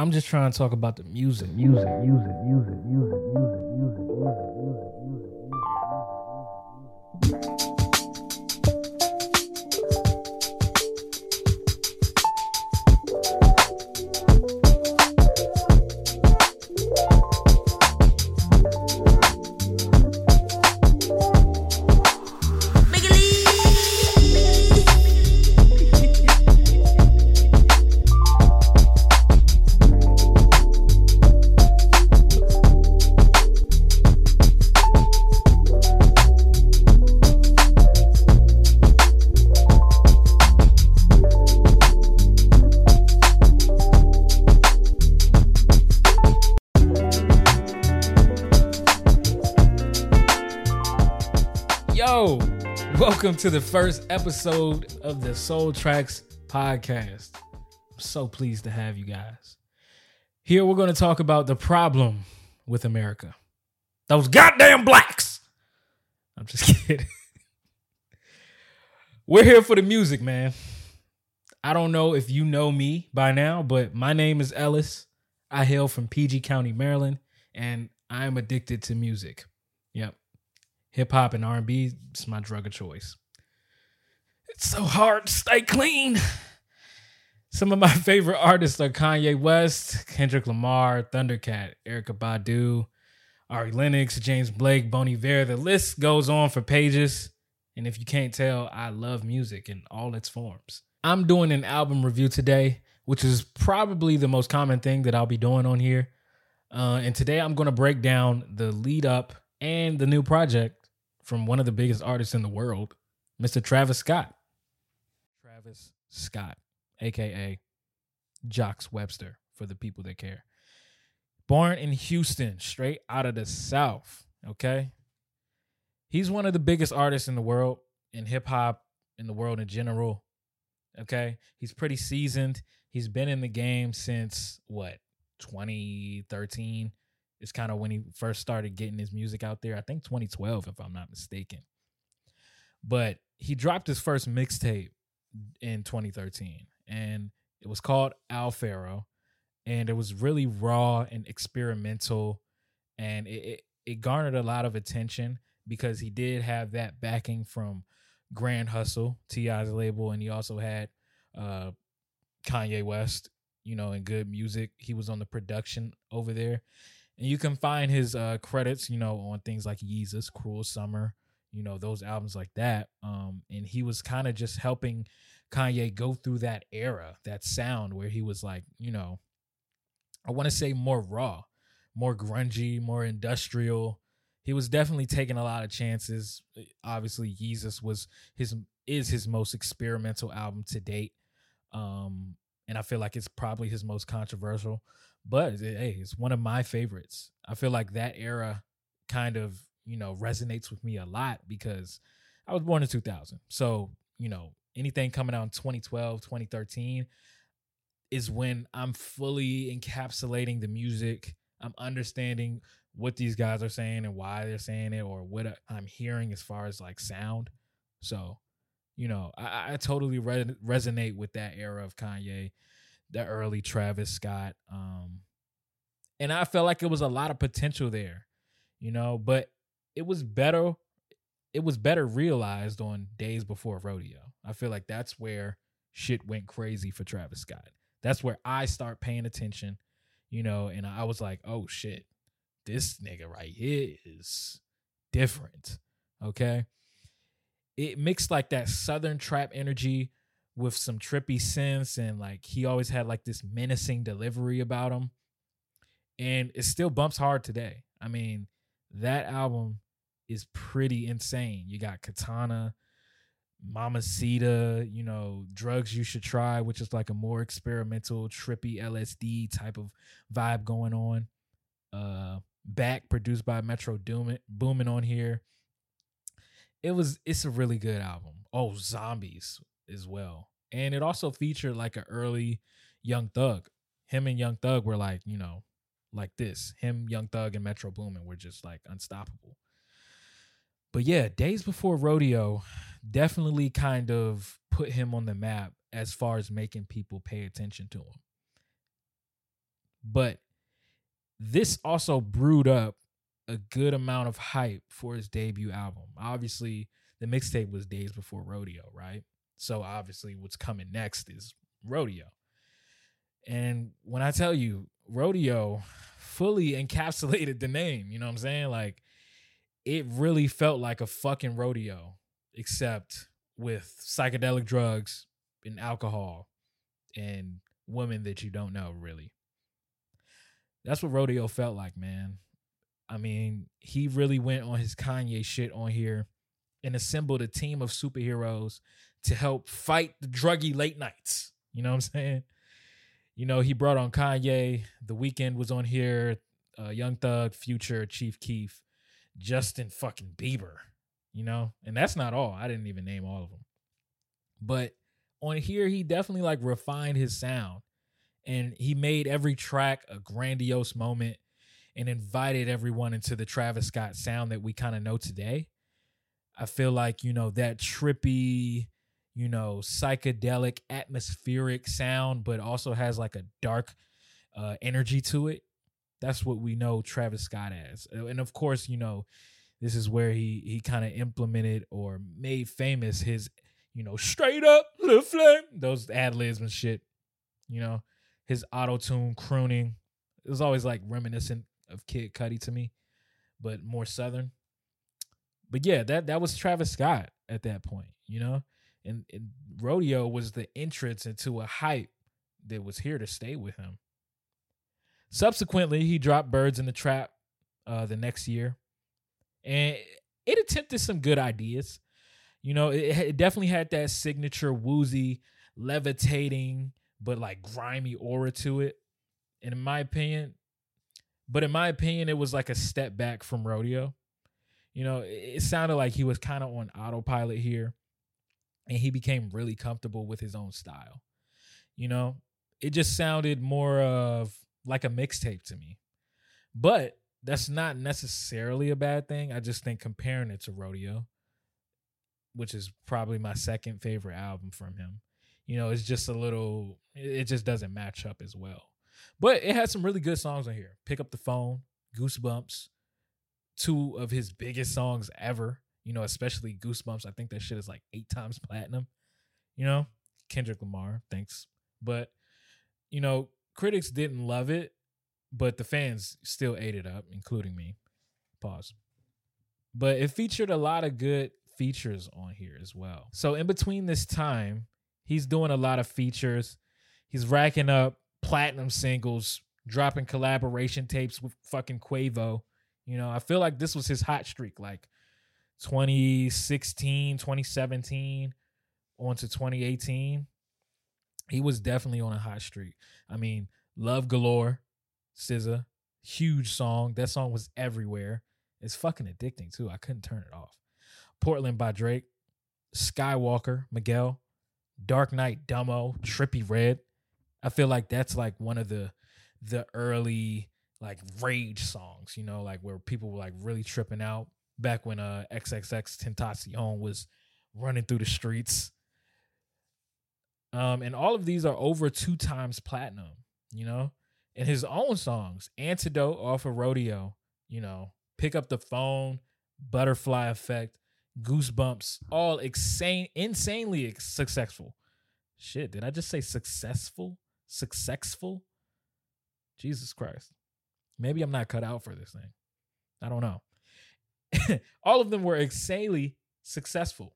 I'm just trying to talk about the music, music, music, music, music, music, music, music, music, music, welcome to the first episode of the Soletracks podcast. I'm so pleased to have you guys. Here we're going to talk about the problem with America. Those goddamn blacks. I'm just kidding. we're here for the music, man. I don't know if you know me by now, but my name is Ellis. I hail from PG County, Maryland, and I'm addicted to music. Hip hop and R&B is my drug of choice. It's so hard to stay clean. Some of my favorite artists are Kanye West, Kendrick Lamar, Thundercat, Erykah Badu, Ari Lennox, James Blake, Bon Iver. The list goes on for pages. And if you can't tell, I love music in all its forms. I'm doing an album review today, which is probably the most common thing that I'll be doing on here. Uh, and today I'm going to break down the lead up and the new project from one of the biggest artists in the world, Mr. Travis Scott. Travis Scott, aka Jacques Webster, for the people that care. Born in Houston, straight out of the South. Okay. He's one of the biggest artists in the world, in hip hop, in the world in general. Okay. He's pretty seasoned. He's been in the game since what, 2013? Is kind of when he first started getting his music out there. I think 2012, if I'm not mistaken. But he dropped his first mixtape in 2013, and it was called Owl Pharaoh, and it was really raw and experimental, and it, it, it garnered a lot of attention because he did have that backing from Grand Hustle, T.I.'s label, and he also had uh, Kanye West, you know, in good music. He was on the production over there and you can find his uh credits you know on things like yeezus cruel summer you know those albums like that um and he was kind of just helping kanye go through that era that sound where he was like you know i want to say more raw more grungy more industrial. He was definitely taking a lot of chances. Obviously yeezus was his is his most experimental album to date um and i feel like it's probably his most controversial but hey, it's one of my favorites. I feel like that era kind of, you know, resonates with me a lot because I was born in 2000. So, you know, anything coming out in 2012, 2013 is when I'm fully encapsulating the music. I'm understanding what these guys are saying and why they're saying it or what I'm hearing as far as like sound. So, you know, I, I totally re- resonate with that era of Kanye the early Travis Scott. Um, and I felt like it was a lot of potential there, you know, but it was better. It was better realized on days before rodeo. I feel like that's where shit went crazy for Travis Scott. That's where I start paying attention, you know, and I was like, oh shit, this nigga right here is different. Okay. It mixed like that southern trap energy with some trippy synths and like he always had like this menacing delivery about him. And it still bumps hard today. I mean that album is pretty insane. You got Quintana mamacita you know drugs you should try which is like a more experimental trippy lsd type of vibe going on. Uh back produced by metro Boomin, booming on here. It was it's a really good album. Oh zombies as well. And it also featured like an early Young Thug. Him and Young Thug were like, you know, like this. Him, Young Thug, and Metro Boomin were just like unstoppable. But yeah, Days Before Rodeo definitely kind of put him on the map as far as making people pay attention to him. But this also brewed up a good amount of hype for his debut album. Obviously, the mixtape was days before Rodeo, right? So obviously, what's coming next is Rodeo. And when I tell you, Rodeo fully encapsulated the name, you know what I'm saying? Like, it really felt like a fucking rodeo, except with psychedelic drugs and alcohol and women that you don't know, really. That's what rodeo felt like, man. I mean, he really went on his Kanye shit on here and assembled a team of superheroes to help fight the druggy late nights. You know what I'm saying? You know, he brought on Kanye. The Weeknd was on here. Uh, Young Thug, Future, Chief Keef, Justin fucking Bieber. You know, and that's not all. I didn't even name all of them. But on here, he definitely like refined his sound, and he made every track a grandiose moment, and invited everyone into the Travis Scott sound that we kind of know today. I feel like you know that trippy you know, psychedelic, atmospheric sound, but also has like a dark uh, energy to it. That's what we know Travis Scott as. Uh, and of course, you know, this is where he he kind of implemented or made famous his, you know, straight up the flame, those ad libs and shit. You know, his auto tune crooning. It was always like reminiscent of Kid Cudi to me, but more southern. But yeah, that that was Travis Scott at that point, you know? And, and rodeo was the entrance into a hype that was here to stay with him. Subsequently, he dropped Birds in the Trap uh, the next year, and it attempted some good ideas. You know, it, it definitely had that signature woozy, levitating, but like grimy aura to it. And in my opinion, but in my opinion, it was like a step back from rodeo. You know, it, it sounded like he was kind of on autopilot here and he became really comfortable with his own style. You know, it just sounded more of like a mixtape to me. But that's not necessarily a bad thing. I just think comparing it to Rodeo, which is probably my second favorite album from him, you know, it's just a little, it just doesn't match up as well. But it has some really good songs on here. Pick up the phone, Goosebumps, two of his biggest songs ever you know, especially Goosebumps. I think that shit is like eight times platinum. You know, Kendrick Lamar, thanks. But, you know, critics didn't love it, but the fans still ate it up, including me. Pause. But it featured a lot of good features on here as well. So in between this time, he's doing a lot of features. He's racking up platinum singles, dropping collaboration tapes with fucking Quavo. You know, I feel like this was his hot streak. Like 2016, 2017, on to 2018, he was definitely on a hot streak. I mean, Love Galore, SZA, huge song. That song was everywhere. It's fucking addicting too. I couldn't turn it off. Portland by Drake, Skywalker, Miguel, Dark Knight, Dummo, Trippie Redd. I feel like that's like one of the the early like rage songs, you know, like where people were like really tripping out back when uh XXXTentacion was running through the streets. Um, and all of these are over two times platinum, you know, and his own songs, Antidote off of Rodeo, you know, Pick Up the Phone, Butterfly Effect, Goosebumps, all insane, insanely successful. Shit, did I just say successful? Successful? Jesus Christ. Maybe I'm not cut out for this thing. I don't know. all of them were insanely successful.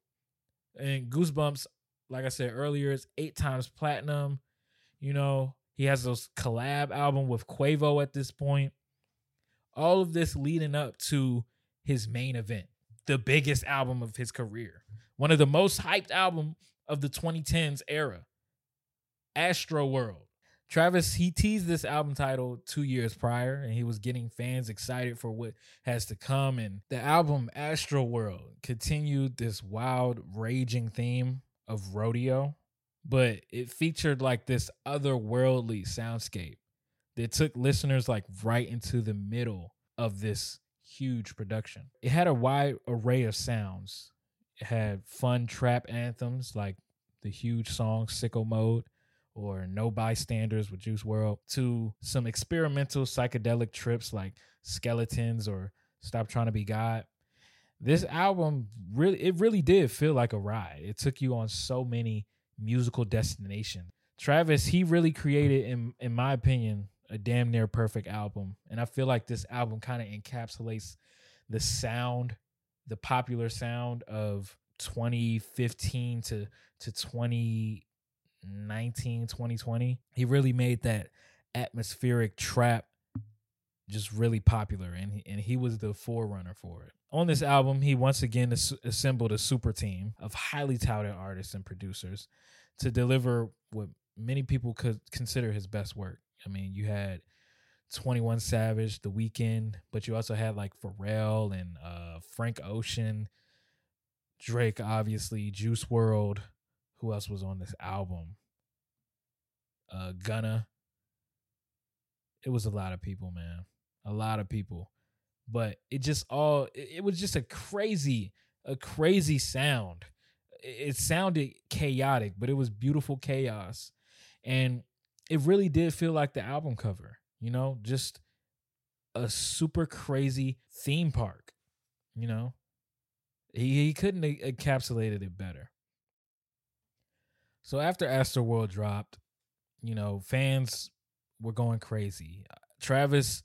And Goosebumps, like I said earlier, is eight times platinum. You know, he has those collab album with Quavo at this point. All of this leading up to his main event, the biggest album of his career, one of the most hyped album of the 2010s era, Astroworld. Travis, he teased this album title two years prior, and he was getting fans excited for what has to come. And the album Astroworld continued this wild, raging theme of rodeo, but it featured like this otherworldly soundscape that took listeners like right into the middle of this huge production. It had a wide array of sounds. It had fun trap anthems like the huge song Sicko Mode or No Bystanders with Juice WRLD to some experimental psychedelic trips like Skeletons or Stop Trying to Be God. This album really it really did feel like a ride. It took you on so many musical destinations. Travis, he really created in in my opinion a damn near perfect album. And I feel like this album kind of encapsulates the sound, the popular sound of 2015 to to 2019, 2020. He really made that atmospheric trap just really popular and he, and he was the forerunner for it. On this album, he once again as- assembled a super team of highly touted artists and producers to deliver what many people could consider his best work. I mean, you had 21 Savage, The Weeknd, but you also had like Pharrell and uh, Frank Ocean, Drake, obviously, Juice WRLD. Who else was on this album? Uh, Gunna. It was a lot of people, man. A lot of people. But it just all, it, it was just a crazy, a crazy sound. It, it sounded chaotic, but it was beautiful chaos. And it really did feel like the album cover, you know, just a super crazy theme park, you know. He he couldn't encapsulated it better. So after Astroworld dropped, you know, fans were going crazy. Travis,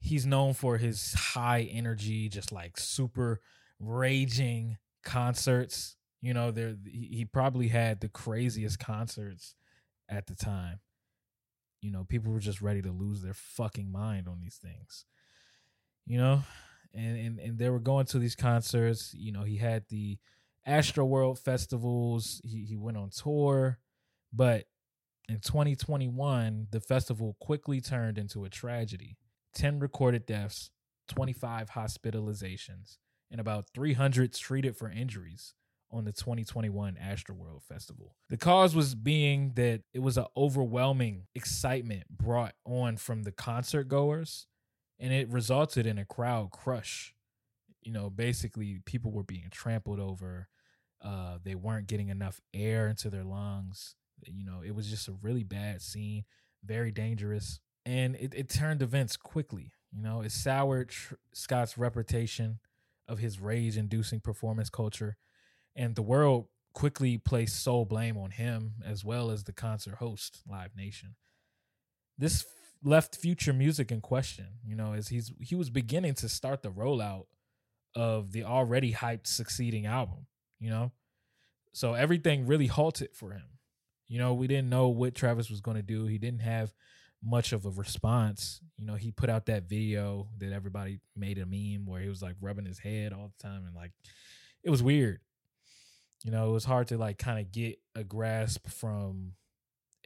he's known for his high energy, just like super raging concerts. You know, there he probably had the craziest concerts at the time. You know, people were just ready to lose their fucking mind on these things. You know, and and and they were going to these concerts. You know, he had the Astroworld festivals. He he went on tour, but in 2021, the festival quickly turned into a tragedy. 10 recorded deaths, 25 hospitalizations, and about 300 treated for injuries on the 2021 Astroworld Festival. The cause was being that it was an overwhelming excitement brought on from the concert goers, and it resulted in a crowd crush. You know, basically, people were being trampled over. Uh, they weren't getting enough air into their lungs. You know, it was just a really bad scene, very dangerous, and it, it turned events quickly. You know, it soured Tr- Scott's reputation of his rage-inducing performance culture and the world quickly placed sole blame on him as well as the concert host live nation this left future music in question you know as he's he was beginning to start the rollout of the already hyped succeeding album you know? So everything really halted for him. You know we didn't know what travis was going to do. He didn't have much of a response. You know he put out that video that everybody made a meme where he was like rubbing his head all the time and like it was weird. You know, it was hard to like kind of get a grasp from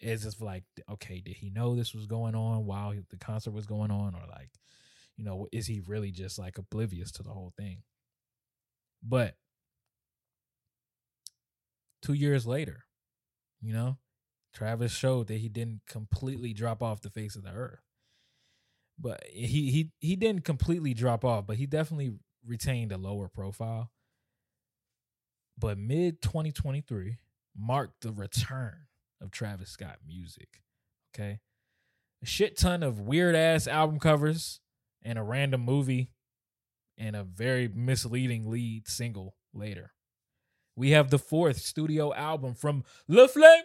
is if like, okay, did he know this was going on while the concert was going on, or like, you know, is he really just like oblivious to the whole thing? But two years later, you know, Travis showed that he didn't completely drop off the face of the earth. But he he he didn't completely drop off, but he definitely retained a lower profile. But mid 2023 marked the return of Travis Scott music. Okay. A shit ton of weird ass album covers and a random movie and a very misleading lead single later. We have the fourth studio album from La Flame,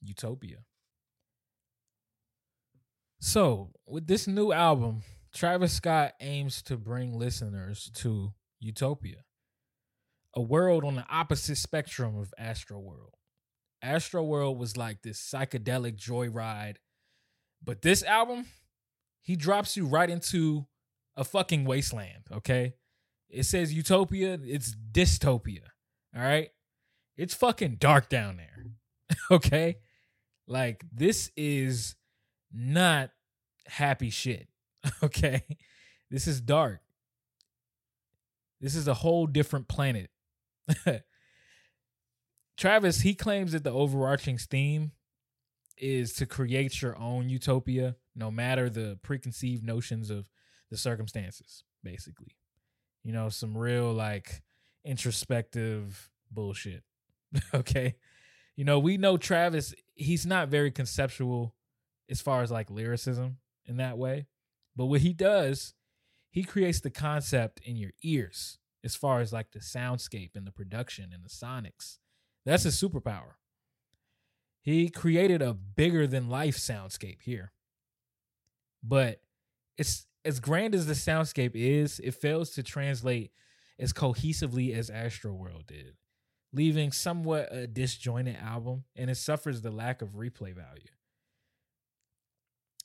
Utopia. So, with this new album, Travis Scott aims to bring listeners to Utopia a world on the opposite spectrum of Astroworld. Astro World was like this psychedelic joyride, but this album, he drops you right into a fucking wasteland, okay? It says utopia, it's dystopia, all right? It's fucking dark down there, okay? Like, this is not happy shit, okay? This is dark. This is a whole different planet Travis, he claims that the overarching theme is to create your own utopia, no matter the preconceived notions of the circumstances, basically. You know, some real like introspective bullshit. okay. You know, we know Travis, he's not very conceptual as far as like lyricism in that way. But what he does, he creates the concept in your ears as far as like the soundscape and the production and the sonics. That's his superpower. He created a bigger than life soundscape here. But it's as grand as the soundscape is, it fails to translate as cohesively as Astroworld did, leaving somewhat a disjointed album, and it suffers the lack of replay value.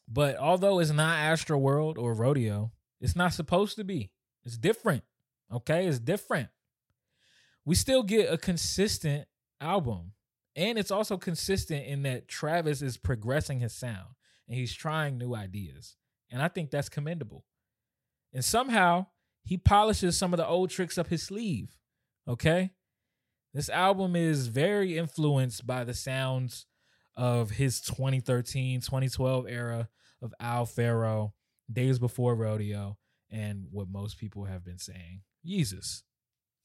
But although it's not Astroworld or Rodeo, it's not supposed to be. It's different. Okay, it's different. We still get a consistent album. And it's also consistent in that Travis is progressing his sound and he's trying new ideas. And I think that's commendable. And somehow he polishes some of the old tricks up his sleeve. Okay? This album is very influenced by the sounds of his 2013, 2012 era of Owl Pharaoh, Days Before Rodeo, and what most people have been saying, Yeezus.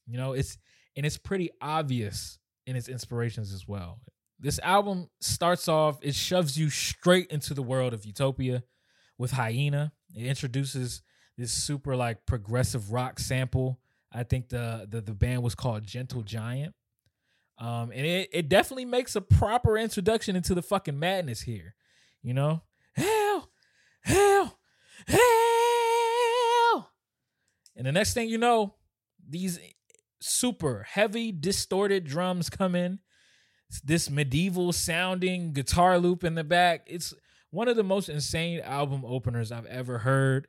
You know, it's and it's pretty obvious in its inspirations as well. This album starts off, it shoves you straight into the world of Utopia with Hyena. It introduces this super like progressive rock sample. I think the the, the band was called Gentle Giant. Um, and it, it definitely makes a proper introduction into the fucking madness here. You know? Hell, hell, hell. And the next thing you know, these super heavy distorted drums come in this medieval sounding guitar loop in the back it's one of the most insane album openers i've ever heard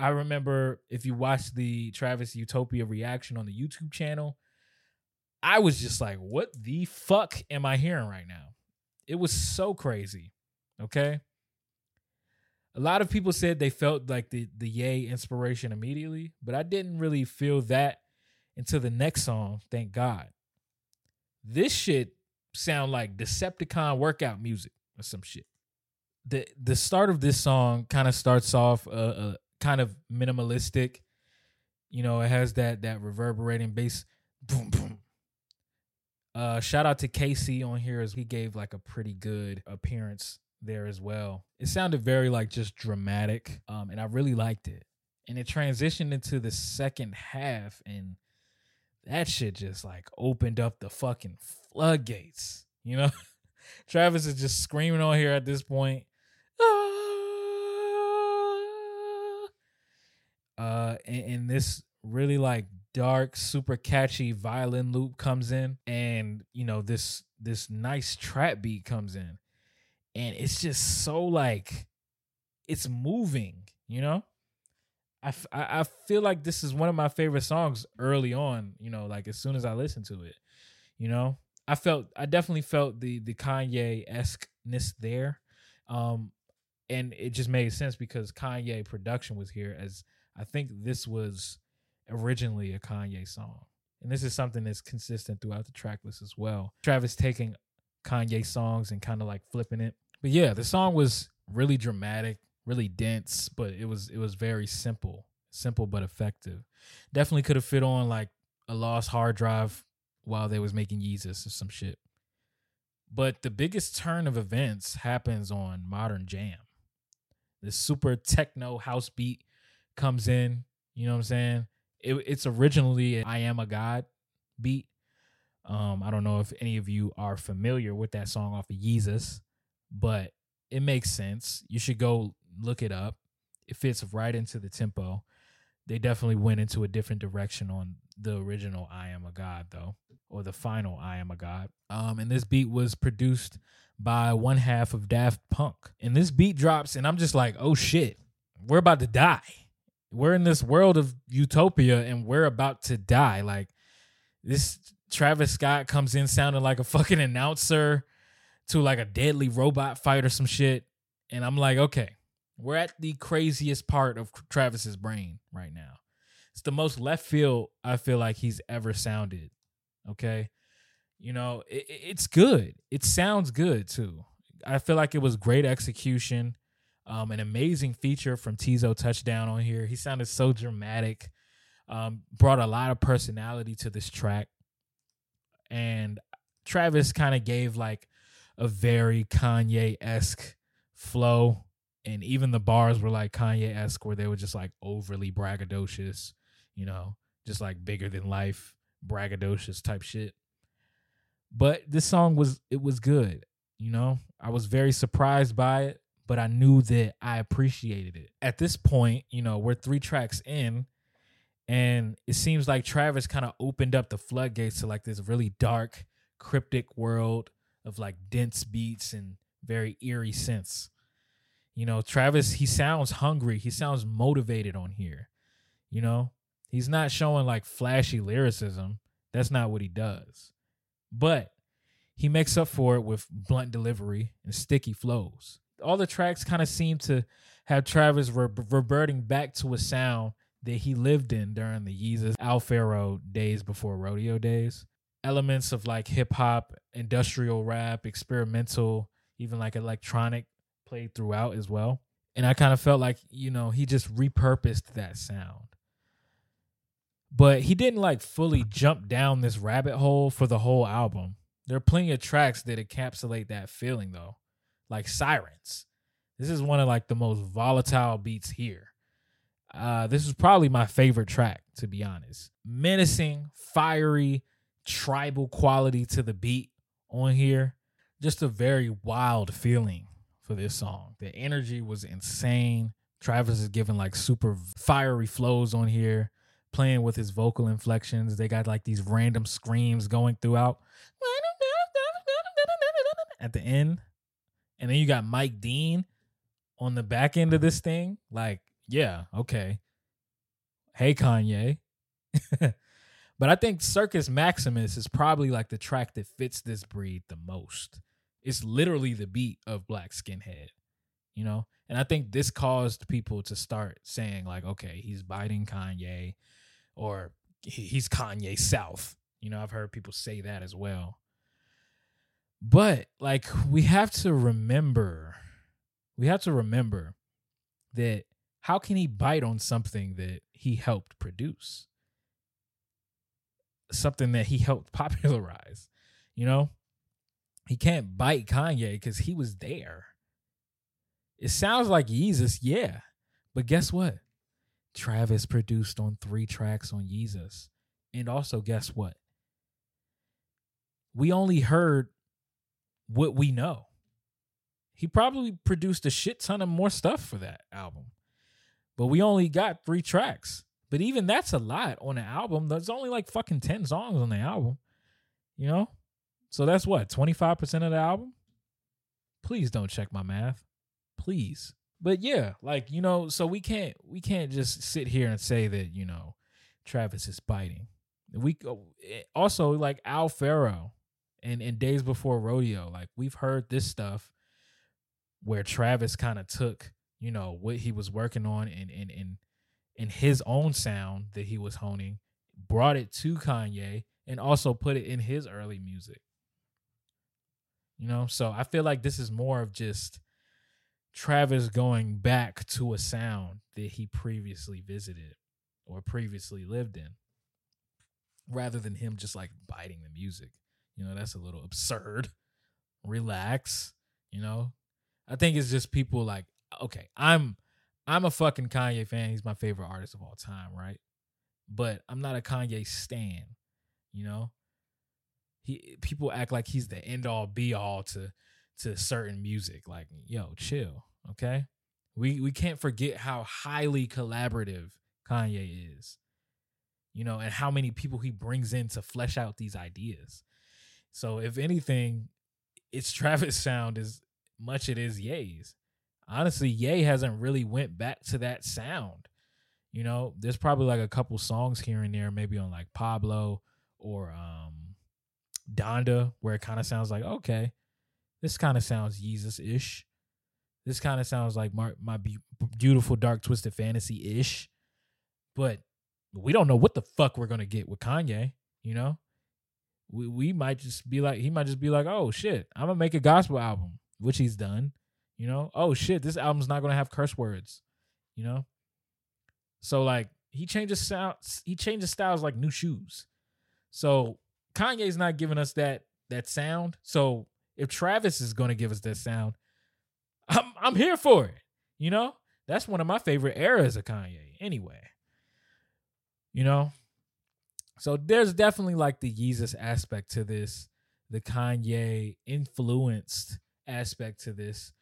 i remember if you watch the travis utopia reaction on the youtube channel i was just like what the fuck am i hearing right now it was so crazy okay a lot of people said they felt like the the Ye inspiration immediately but i didn't really feel that until the next song, thank God. This shit sound like Decepticon workout music or some shit. The the start of this song kind of starts off uh, uh, kind of minimalistic. You know, it has that that reverberating bass boom boom. Uh shout out to Casey on here as he gave like a pretty good appearance there as well. It sounded very like just dramatic um and I really liked it. And it transitioned into the second half and that shit just like opened up the fucking floodgates. You know, Travis is just screaming on here at this point. Uh, and, and this really like dark, super catchy violin loop comes in, and you know this this nice trap beat comes in, and it's just so like it's moving. You know, I, I feel like this is one of my favorite songs early on, you know, like as soon as I listened to it, you know, I felt, I definitely felt the, the Kanye esqueness there. Um, and it just made sense because Kanye production was here as I think this was originally a Kanye song. And this is something that's consistent throughout the track list as well. Travis taking Kanye songs and kind of like flipping it. But yeah, the song was really dramatic really dense, but it was it was very simple, simple but effective. Definitely could have fit on like a lost hard drive while they was making Yeezus or some shit. But the biggest turn of events happens on Modern Jam. This super techno house beat comes in. You know what I'm saying? It, it's originally I Am a God beat. Um, I don't know if any of you are familiar with that song off of Yeezus, but it makes sense. You should go look it up. It fits right into the tempo. They definitely went into a different direction on the original I Am a God, though, or the final I Am a God. Um, and this beat was produced by one half of Daft Punk. And this beat drops, and I'm just like, oh shit, we're about to die. We're in this world of utopia, and we're about to die. Like, this Travis Scott comes in sounding like a fucking announcer to like a deadly robot fight or some shit. And I'm like, okay, we're at the craziest part of Travis's brain right now. It's the most left field I feel like he's ever sounded. Okay. You know, it, it's good. It sounds good too. I feel like it was great execution. Um, an amazing feature from Teezo Touchdown on here. He sounded so dramatic. Um, brought a lot of personality to this track. And Travis kind of gave like a very Kanye esque flow. And even the bars were like Kanye esque, where they were just like overly braggadocious, you know, just like bigger than life, braggadocious type shit. But this song was, it was good, you know. I was very surprised by it, but I knew that I appreciated it. At this point, you know, we're three tracks in, and it seems like Travis kind of opened up the floodgates to like this really dark, cryptic world of like dense beats and very eerie synths. You know, Travis, he sounds hungry. He sounds motivated on here. You know, he's not showing like flashy lyricism. That's not what he does. But he makes up for it with blunt delivery and sticky flows. All the tracks kind of seem to have Travis re- reverting back to a sound that he lived in during the Yeezus Owl Pharaoh days before rodeo days. Elements of like hip hop, industrial rap, experimental, even like electronic played throughout as well. And I kind of felt like, you know, he just repurposed that sound. But he didn't like fully jump down this rabbit hole for the whole album. There are plenty of tracks that encapsulate that feeling though, like Sirens. This is one of like the most volatile beats here. Uh, this is probably my favorite track, to be honest. Menacing, fiery, tribal quality to the beat on here. Just a very wild feeling for this song. The energy was insane. Travis is giving like super fiery flows on here, playing with his vocal inflections. They got like these random screams going throughout at the end. And then you got Mike Dean on the back end of this thing. Like, yeah, okay. Hey, Kanye. but I think Circus Maximus is probably like the track that fits this breed the most. It's literally the beat of Black Skinhead, you know? And I think this caused people to start saying, like, okay, he's biting Kanye or he's Kanye South. You know, I've heard people say that as well. But like we have to remember, we have to remember that how can he bite on something that he helped produce? Something that he helped popularize, you know? He can't bite Kanye because he was there. It sounds like Yeezus, yeah. But guess what? Travis produced on three tracks on Yeezus. And also, guess what? We only heard what we know. He probably produced a shit ton of more stuff for that album. But we only got three tracks. But even that's a lot on an album. There's only like fucking 10 songs on the album. You know? So that's what, 25% of the album? Please don't check my math. Please. But yeah, like, you know, so we can't we can't just sit here and say that, you know, Travis is biting. We eh, also like Owl Pharaoh and and days before rodeo like we've heard this stuff where travis kind of took you know what he was working on and and and in his own sound that he was honing brought it to kanye and also put it in his early music. You know so i feel like this is more of just travis going back to a sound that he previously visited or previously lived in rather than him just like biting the music you know, that's a little absurd. Relax. You know, I think it's just people like, okay, I'm I'm a fucking Kanye fan. He's my favorite artist of all time, right? But I'm not a Kanye stan. You know, he people act like he's the end all be all to to certain music. Like, yo, chill, okay? We we can't forget how highly collaborative Kanye is. You know, and how many people he brings in to flesh out these ideas. So if anything, it's Travis sound as much it is Ye's. Honestly, Ye hasn't really went back to that sound. You know, there's probably like a couple songs here and there, maybe on like Pablo or um Donda, where it kind of sounds like, okay, this kind of sounds Yeezus ish. This kind of sounds like my, my be- beautiful dark twisted fantasy ish. But we don't know what the fuck we're gonna get with Kanye, you know? We, we might just be like he might just be like, oh shit, I'm gonna make a gospel album, which he's done. You know, oh shit, this album's not gonna have curse words. You know, so like he changes sounds, he changes styles like new shoes. So Kanye's not giving us that that sound. So if Travis is gonna give us that sound, I'm I'm here for it. You know, that's one of my favorite eras of Kanye. Anyway, you know, so there's definitely like the Yeezus aspect to this, the Kanye influenced aspect to this,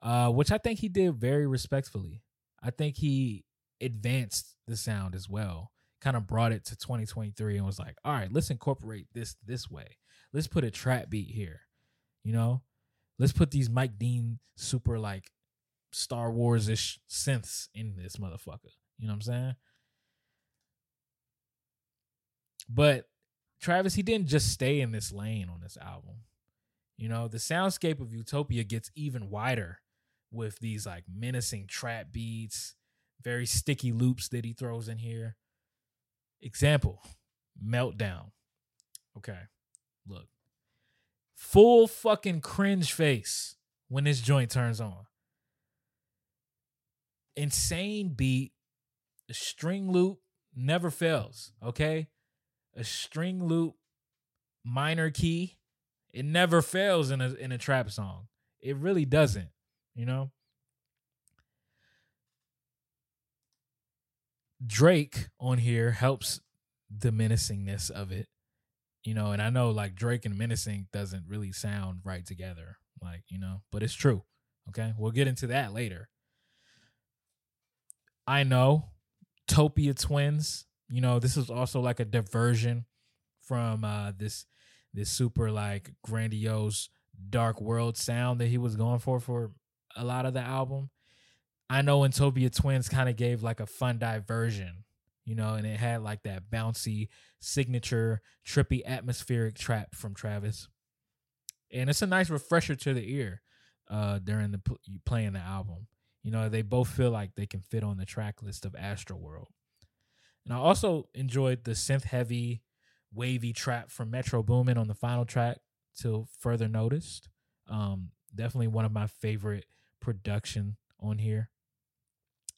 uh, which I think he did very respectfully. I think he advanced the sound as well, kind of brought it to 2023 and was like, all right, let's incorporate this this way. Let's put a trap beat here. You know, let's put these Mike Dean super like Star Wars ish synths in this motherfucker. You know what I'm saying? But Travis, he didn't just stay in this lane on this album. You know, the soundscape of Utopia gets even wider with these like menacing trap beats, very sticky loops that he throws in here. Example, meltdown. Okay, look. Full fucking cringe face when this joint turns on. Insane beat, string loop never fails, okay? A string loop minor key, it never fails in a in a trap song. It really doesn't, you know? Drake on here helps the menacingness of it. You know, and I know like Drake and menacing doesn't really sound right together. Like, you know, but it's true. Okay. We'll get into that later. I know Topia Twins, you know, this is also like a diversion from uh this this super like grandiose dark world sound that he was going for for a lot of the album. I know Utopia Twins kind of gave like a fun diversion, you know, and it had like that bouncy signature trippy atmospheric trap from Travis. And it's a nice refresher to the ear uh during the playing the album. You know, they both feel like they can fit on the track list of Astroworld. And I also enjoyed the synth heavy wavy trap from Metro Boomin on the final track till further noticed. Um definitely one of my favorite production on here.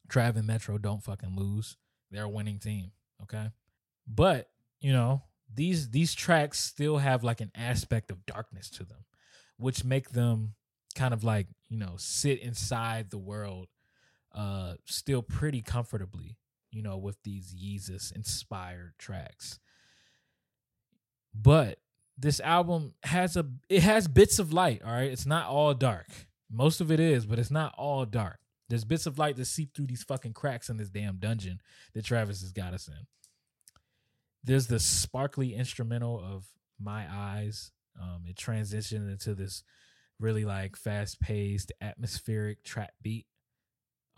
Trav and Metro don't fucking lose. They're a winning team. Okay. But, you know, these these tracks still have like an aspect of darkness to them, which make them kind of like, you know, sit inside the world uh still pretty comfortably, you know, with these Yeezus inspired tracks. But this album has a it has bits of light, all right? It's not all dark. Most of it is, but it's not all dark. There's bits of light that seep through these fucking cracks in this damn dungeon that Travis has got us in. There's the sparkly instrumental of My Eyes. Um, it transitioned into this really like fast paced, atmospheric trap beat.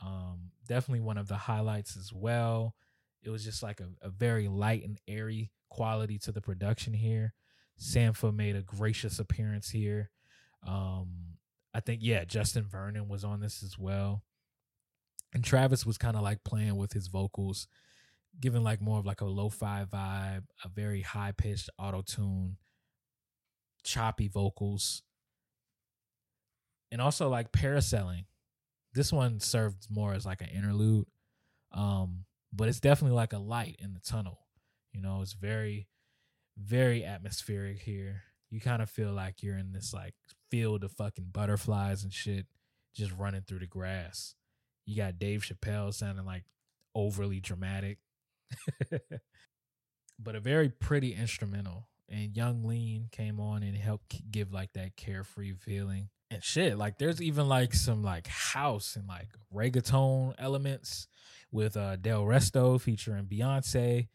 Um, definitely one of the highlights as well. It was just like a, a very light and airy quality to the production here. Sampha made a gracious appearance here. Um, I think yeah, Justin Vernon was on this as well and Travis was kind of like playing with his vocals, giving like more of like a lo-fi vibe, a very high pitched auto tune, choppy vocals, and also like parasailing. This one served more as like an interlude, um, but it's definitely like a light in the tunnel. You know, it's very, very atmospheric here. You kind of feel like you're in this like field of fucking butterflies and shit, just running through the grass. You got Dave Chappelle sounding like overly dramatic, but a very pretty instrumental. And Yung Lean came on and helped give like that carefree feeling and shit. Like there's even like some like house and like reggaeton elements with uh Delresto featuring Beyonce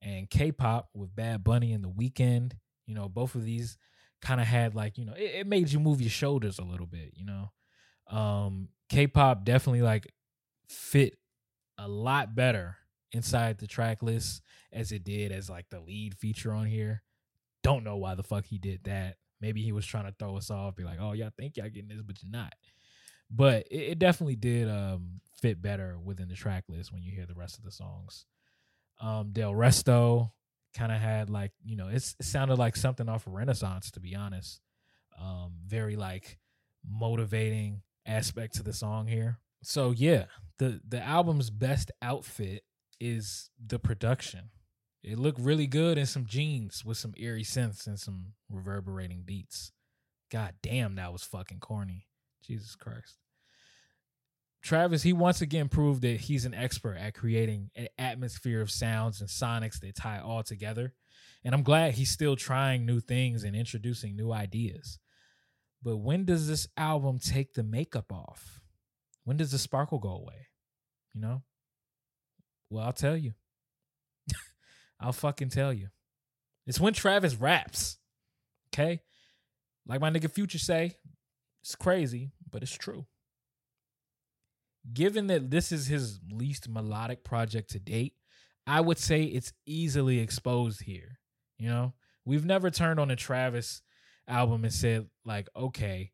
and K-pop with Bad Bunny and The Weeknd. You know, both of these kind of had like you know it, it, made you move your shoulders a little bit. You know, um, K-pop definitely like fit a lot better inside the track list as it did as like the lead feature on here. Don't know why the fuck he did that. Maybe he was trying to throw us off, be like, "Oh, y'all think y'all getting this, but you're not." But it, it definitely did um, fit better within the track list when you hear the rest of the songs. Um, Delresto kind of had like you know it sounded like something off of Renaissance to be honest. Um, very like motivating aspect to the song here. So yeah, the the album's best outfit is the production. It looked really good in some jeans with some eerie synths and some reverberating beats. God damn, that was fucking corny. Jesus Christ. Travis, he once again proved that he's an expert at creating an atmosphere of sounds and sonics that tie all together. And I'm glad he's still trying new things and introducing new ideas. But when does this album take the makeup off? When does the sparkle go away? You know? Well, I'll tell you. I'll fucking tell you. It's when Travis raps. Okay? Like my nigga Future say, it's crazy, but it's true given that this is his least melodic project to date, I would say it's easily exposed here. You know, we've never turned on a Travis album and said, like, okay,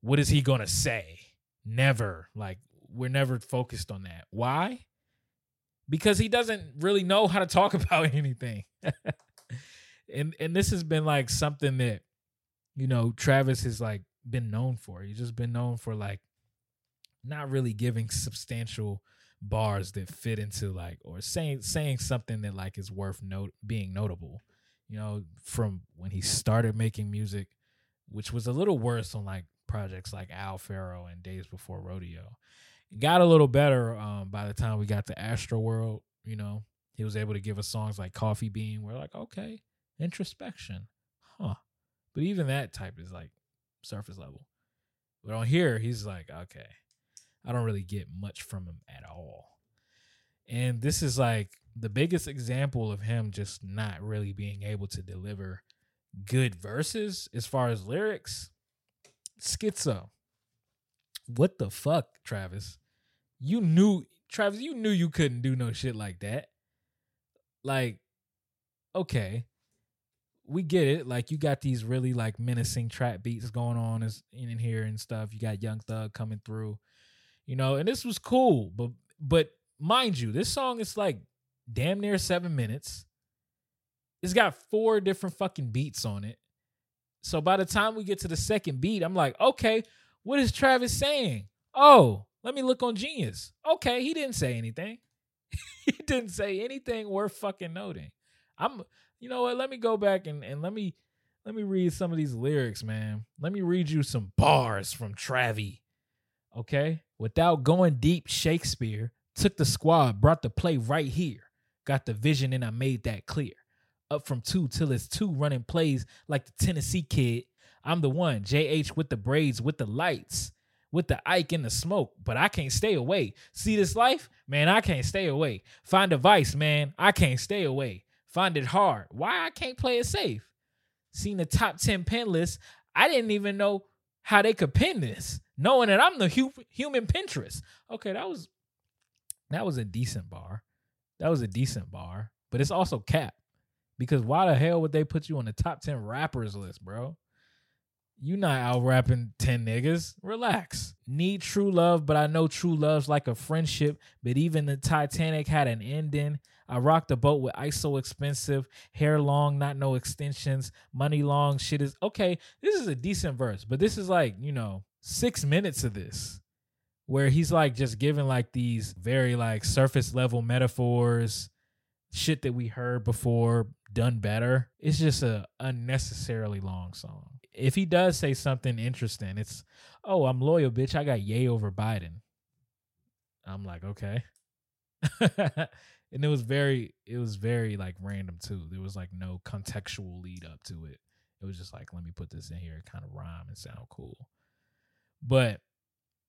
what is he gonna say? Never. Like, we're never focused on that. Why? Because he doesn't really know how to talk about anything. and and this has been like something that, you know, Travis has like been known for. He's just been known for like not really giving substantial bars that fit into like or saying saying something that like is worth note being notable. You know, from when he started making music, which was a little worse on like projects like Owl Pharaoh and Days Before Rodeo. It got a little better um, by the time we got to Astroworld. You know, he was able to give us songs like Coffee Bean. We're like, okay, introspection, huh? But even that type is like surface level. But on here, he's like, okay, I don't really get much from him at all. And this is like the biggest example of him just not really being able to deliver good verses as far as lyrics. Skitzo. What the fuck, Travis? You knew, Travis, you knew you couldn't do no shit like that. Like, okay, we get it. Like, you got these really like menacing trap beats going on in here and stuff. You got Young Thug coming through you know, and this was cool. But but mind you, this song is like damn near seven minutes. It's got four different fucking beats on it. So by the time we get to the second beat, I'm like, okay, what is Travis saying? Oh, let me look on Genius. Okay, he didn't say anything. he didn't say anything worth fucking noting. I'm you know what? Let me go back and, and let me let me read some of these lyrics, man. Let me read you some bars from Travie. Okay? Without going deep, Shakespeare took the squad, brought the play right here. Got the vision and I made that clear. Up from two till it's two running plays like the Tennessee kid. I'm the one, JH with the braids, with the lights, with the Ike in the smoke, but I can't stay away. See this life? Man, I can't stay away. Find a vice, man. I can't stay away. Find it hard. Why I can't play it safe? Seen the top 10 pen list. I didn't even know how they could pin this knowing that I'm the hu- human Pinterest. Okay, that was that was a decent bar. That was a decent bar, but it's also cap because why the hell would they put you on the top 10 rappers list, bro? You not out rapping 10 niggas. Relax. Need true love, but I know true love's like a friendship. But even the Titanic had an ending. I rocked the boat with ice so expensive, hair long, not no extensions, money long. Shit is okay. This is a decent verse, but this is like, you know, six minutes of this where he's like just giving like these very like surface level metaphors, shit that we heard before done better. It's just a unnecessarily long song. If he does say something interesting, it's oh, I'm loyal, bitch. I got yay over Biden. I'm like, okay. and it was very it was very like random too. There was like no contextual lead up to it. It was just like, let me put this in here, kind of rhyme and sound cool. But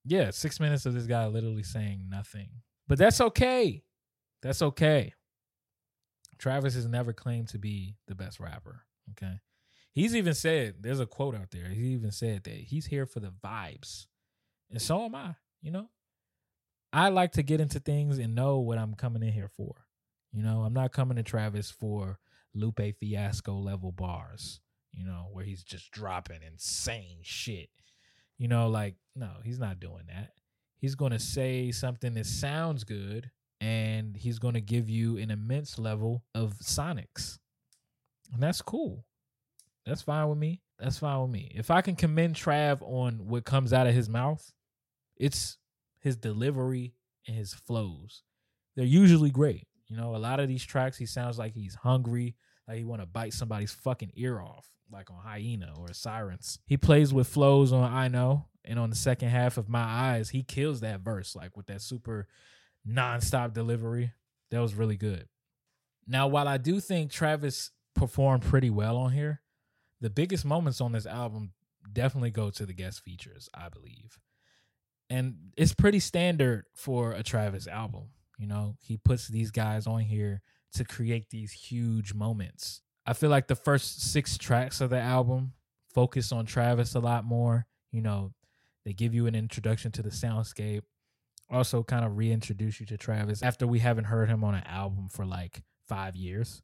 yeah, six minutes of this guy literally saying nothing. But that's okay. That's okay. Travis has never claimed to be the best rapper. Okay. He's even said, there's a quote out there. He even said that he's here for the vibes. And so am I, you know? I like to get into things and know what I'm coming in here for. You know, I'm not coming to Travis for Lupe Fiasco level bars, you know, where he's just dropping insane shit you know, like, no, he's not doing that. He's going to say something that sounds good and he's going to give you an immense level of sonics. And that's cool. That's fine with me. That's fine with me. If I can commend Trav on what comes out of his mouth, it's his delivery and his flows. They're usually great. You know, a lot of these tracks, he sounds like he's hungry, like he want to bite somebody's fucking ear off, like on Hyena or Sirens. He plays with flows on I Know, and on the second half of My Eyes, he kills that verse, like with that super nonstop delivery. That was really good. Now, while I do think Travis performed pretty well on here, the biggest moments on this album definitely go to the guest features, I believe. And it's pretty standard for a Travis album. You know, he puts these guys on here to create these huge moments. I feel like the first six tracks of the album focus on Travis a lot more. You know, they give you an introduction to the soundscape, also kind of reintroduce you to Travis after we haven't heard him on an album for like five years.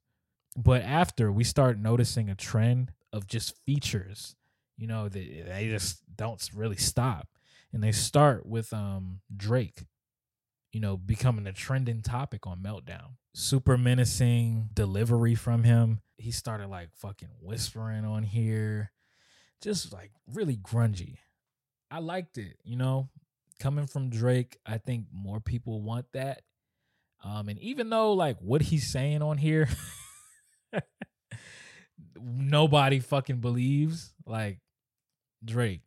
But after we start noticing a trend of just features, you know, they, they just don't really stop. And they start with um Drake you know, becoming a trending topic on Meltdown. Super menacing delivery from him. He started like fucking whispering on here, just like really grungy. I liked it, you know. Coming from Drake, I think more people want that. Um, and even though like what he's saying on here, nobody fucking believes, like Drake.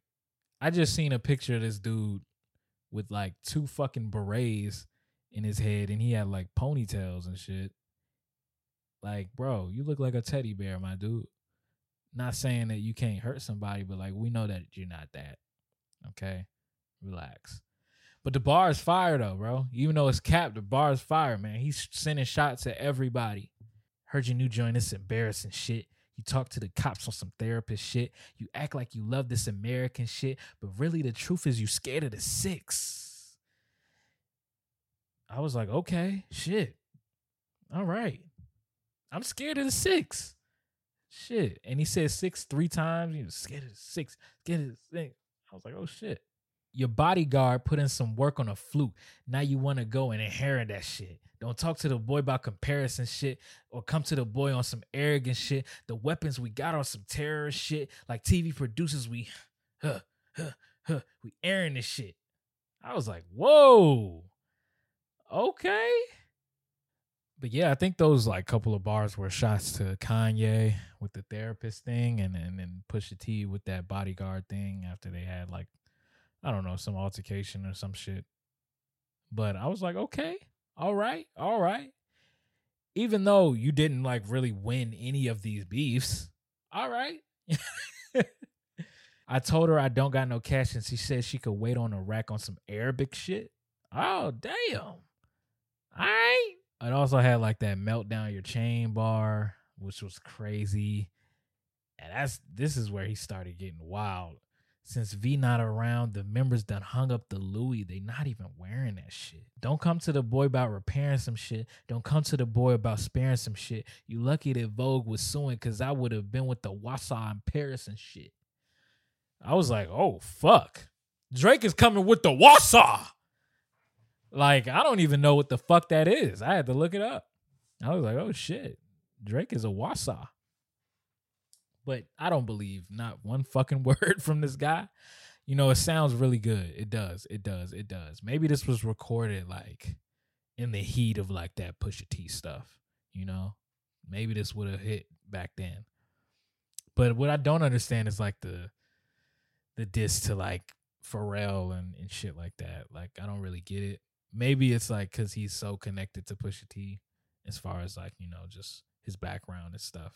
I just seen a picture of this dude with like two fucking berets in his head and he had like ponytails and shit. Like, bro, you look like a teddy bear, my dude. Not saying that you can't hurt somebody, but like we know that you're not that. Okay? Relax. But the bar is fire though, bro. Even though it's capped, the bar is fire, man. He's sending shots at everybody. Heard your new joint, this embarrassing shit. You talk to the cops on some therapist shit. You act like you love this American shit, but really the truth is you scared of the six. I was like, okay, shit. All right. I'm scared of the six. Shit. And he said six three times. He was scared of the six. Scared of the six. I was like, oh shit your bodyguard put in some work on a flute. Now you want to go and inherit that shit. Don't talk to the boy about comparison shit or come to the boy on some arrogant shit. The weapons we got on some terrorist shit. Like TV producers, we huh, huh, huh, we airing this shit. I was like, whoa. Okay. But yeah, I think those like couple of bars were shots to Kanye with the therapist thing and and then Pusha T with that bodyguard thing after they had like I don't know, some altercation or some shit. But I was like, okay, all right, all right. Even though you didn't like really win any of these beefs, all right. I told her I don't got no cash and she said she could wait on a rack on some Arabic shit. Oh, damn. All right. It also had like that meltdown your chain bar, which was crazy. And that's this is where he started getting wild. Since V not around, the members done hung up the Louis. They not even wearing that shit. Don't come to the boy about repairing some shit. Don't come to the boy about sparing some shit. You lucky that Vogue was suing because I would have been with the Wassa in Paris and shit. I was like, oh fuck. Drake is coming with the Wassa. Like, I don't even know what the fuck that is. I had to look it up. I was like, oh shit. Drake is a Wassa but I don't believe not one fucking word from this guy. You know, it sounds really good. It does. It does. It does. Maybe this was recorded like in the heat of like that Pusha T stuff, you know? Maybe this would have hit back then. But what I don't understand is like the the diss to like Pharrell and, and shit like that. Like I don't really get it. Maybe it's like cuz he's so connected to Pusha T as far as like, you know, just his background and stuff.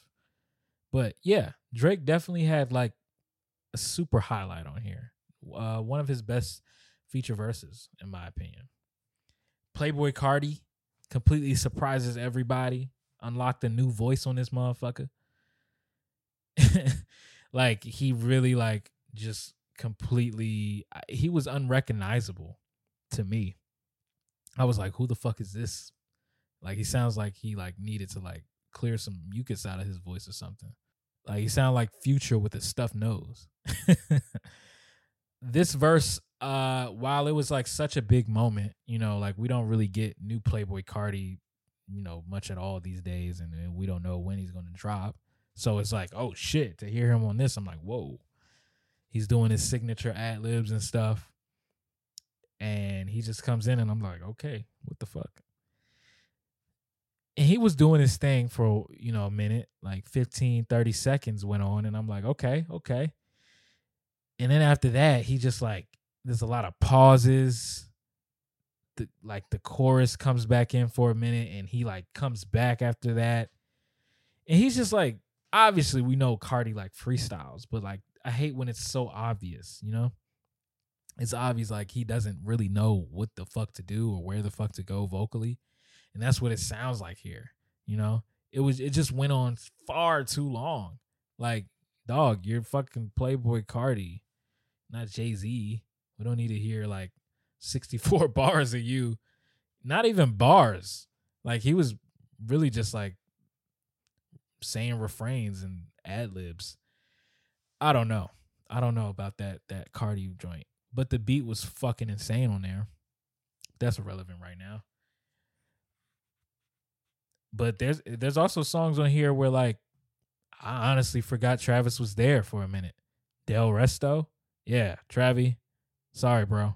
But yeah, Drake definitely had like a super highlight on here. Uh, one of his best feature verses, in my opinion. Playboi Carti completely surprises everybody. Unlocked a new voice on this motherfucker. like he really like just completely he was unrecognizable to me. I was like, who the fuck is this? Like he sounds like he like needed to like clear some mucus out of his voice or something. Like he sounded like Future with a stuffed nose. this verse, uh, while it was like such a big moment, you know, like we don't really get new Playboi Carti, you know, much at all these days, and, and we don't know when he's gonna drop. So it's like, oh shit, to hear him on this, I'm like, whoa. He's doing his signature ad libs and stuff. And he just comes in and I'm like, okay, what the fuck? And he was doing his thing for, you know, a minute, like 15, 30 seconds went on. And I'm like, okay, okay. And then after that, he just like, there's a lot of pauses. The, like the chorus comes back in for a minute and he like comes back after that. And he's just like, obviously we know Carti like freestyles, but like I hate when it's so obvious, you know? It's obvious like he doesn't really know what the fuck to do or where the fuck to go vocally. And that's what it sounds like here, you know? It was it just went on far too long. Like, dog, you're fucking Playboi Carti, not Jay-Z. We don't need to hear like 64 bars of you. Not even bars. Like he was really just like saying refrains and ad libs. I don't know. I don't know about that that Carti joint, but the beat was fucking insane on there. That's irrelevant right now. But there's there's also songs on here where like I honestly forgot Travis was there for a minute. Delresto, yeah, Travi. Sorry, bro.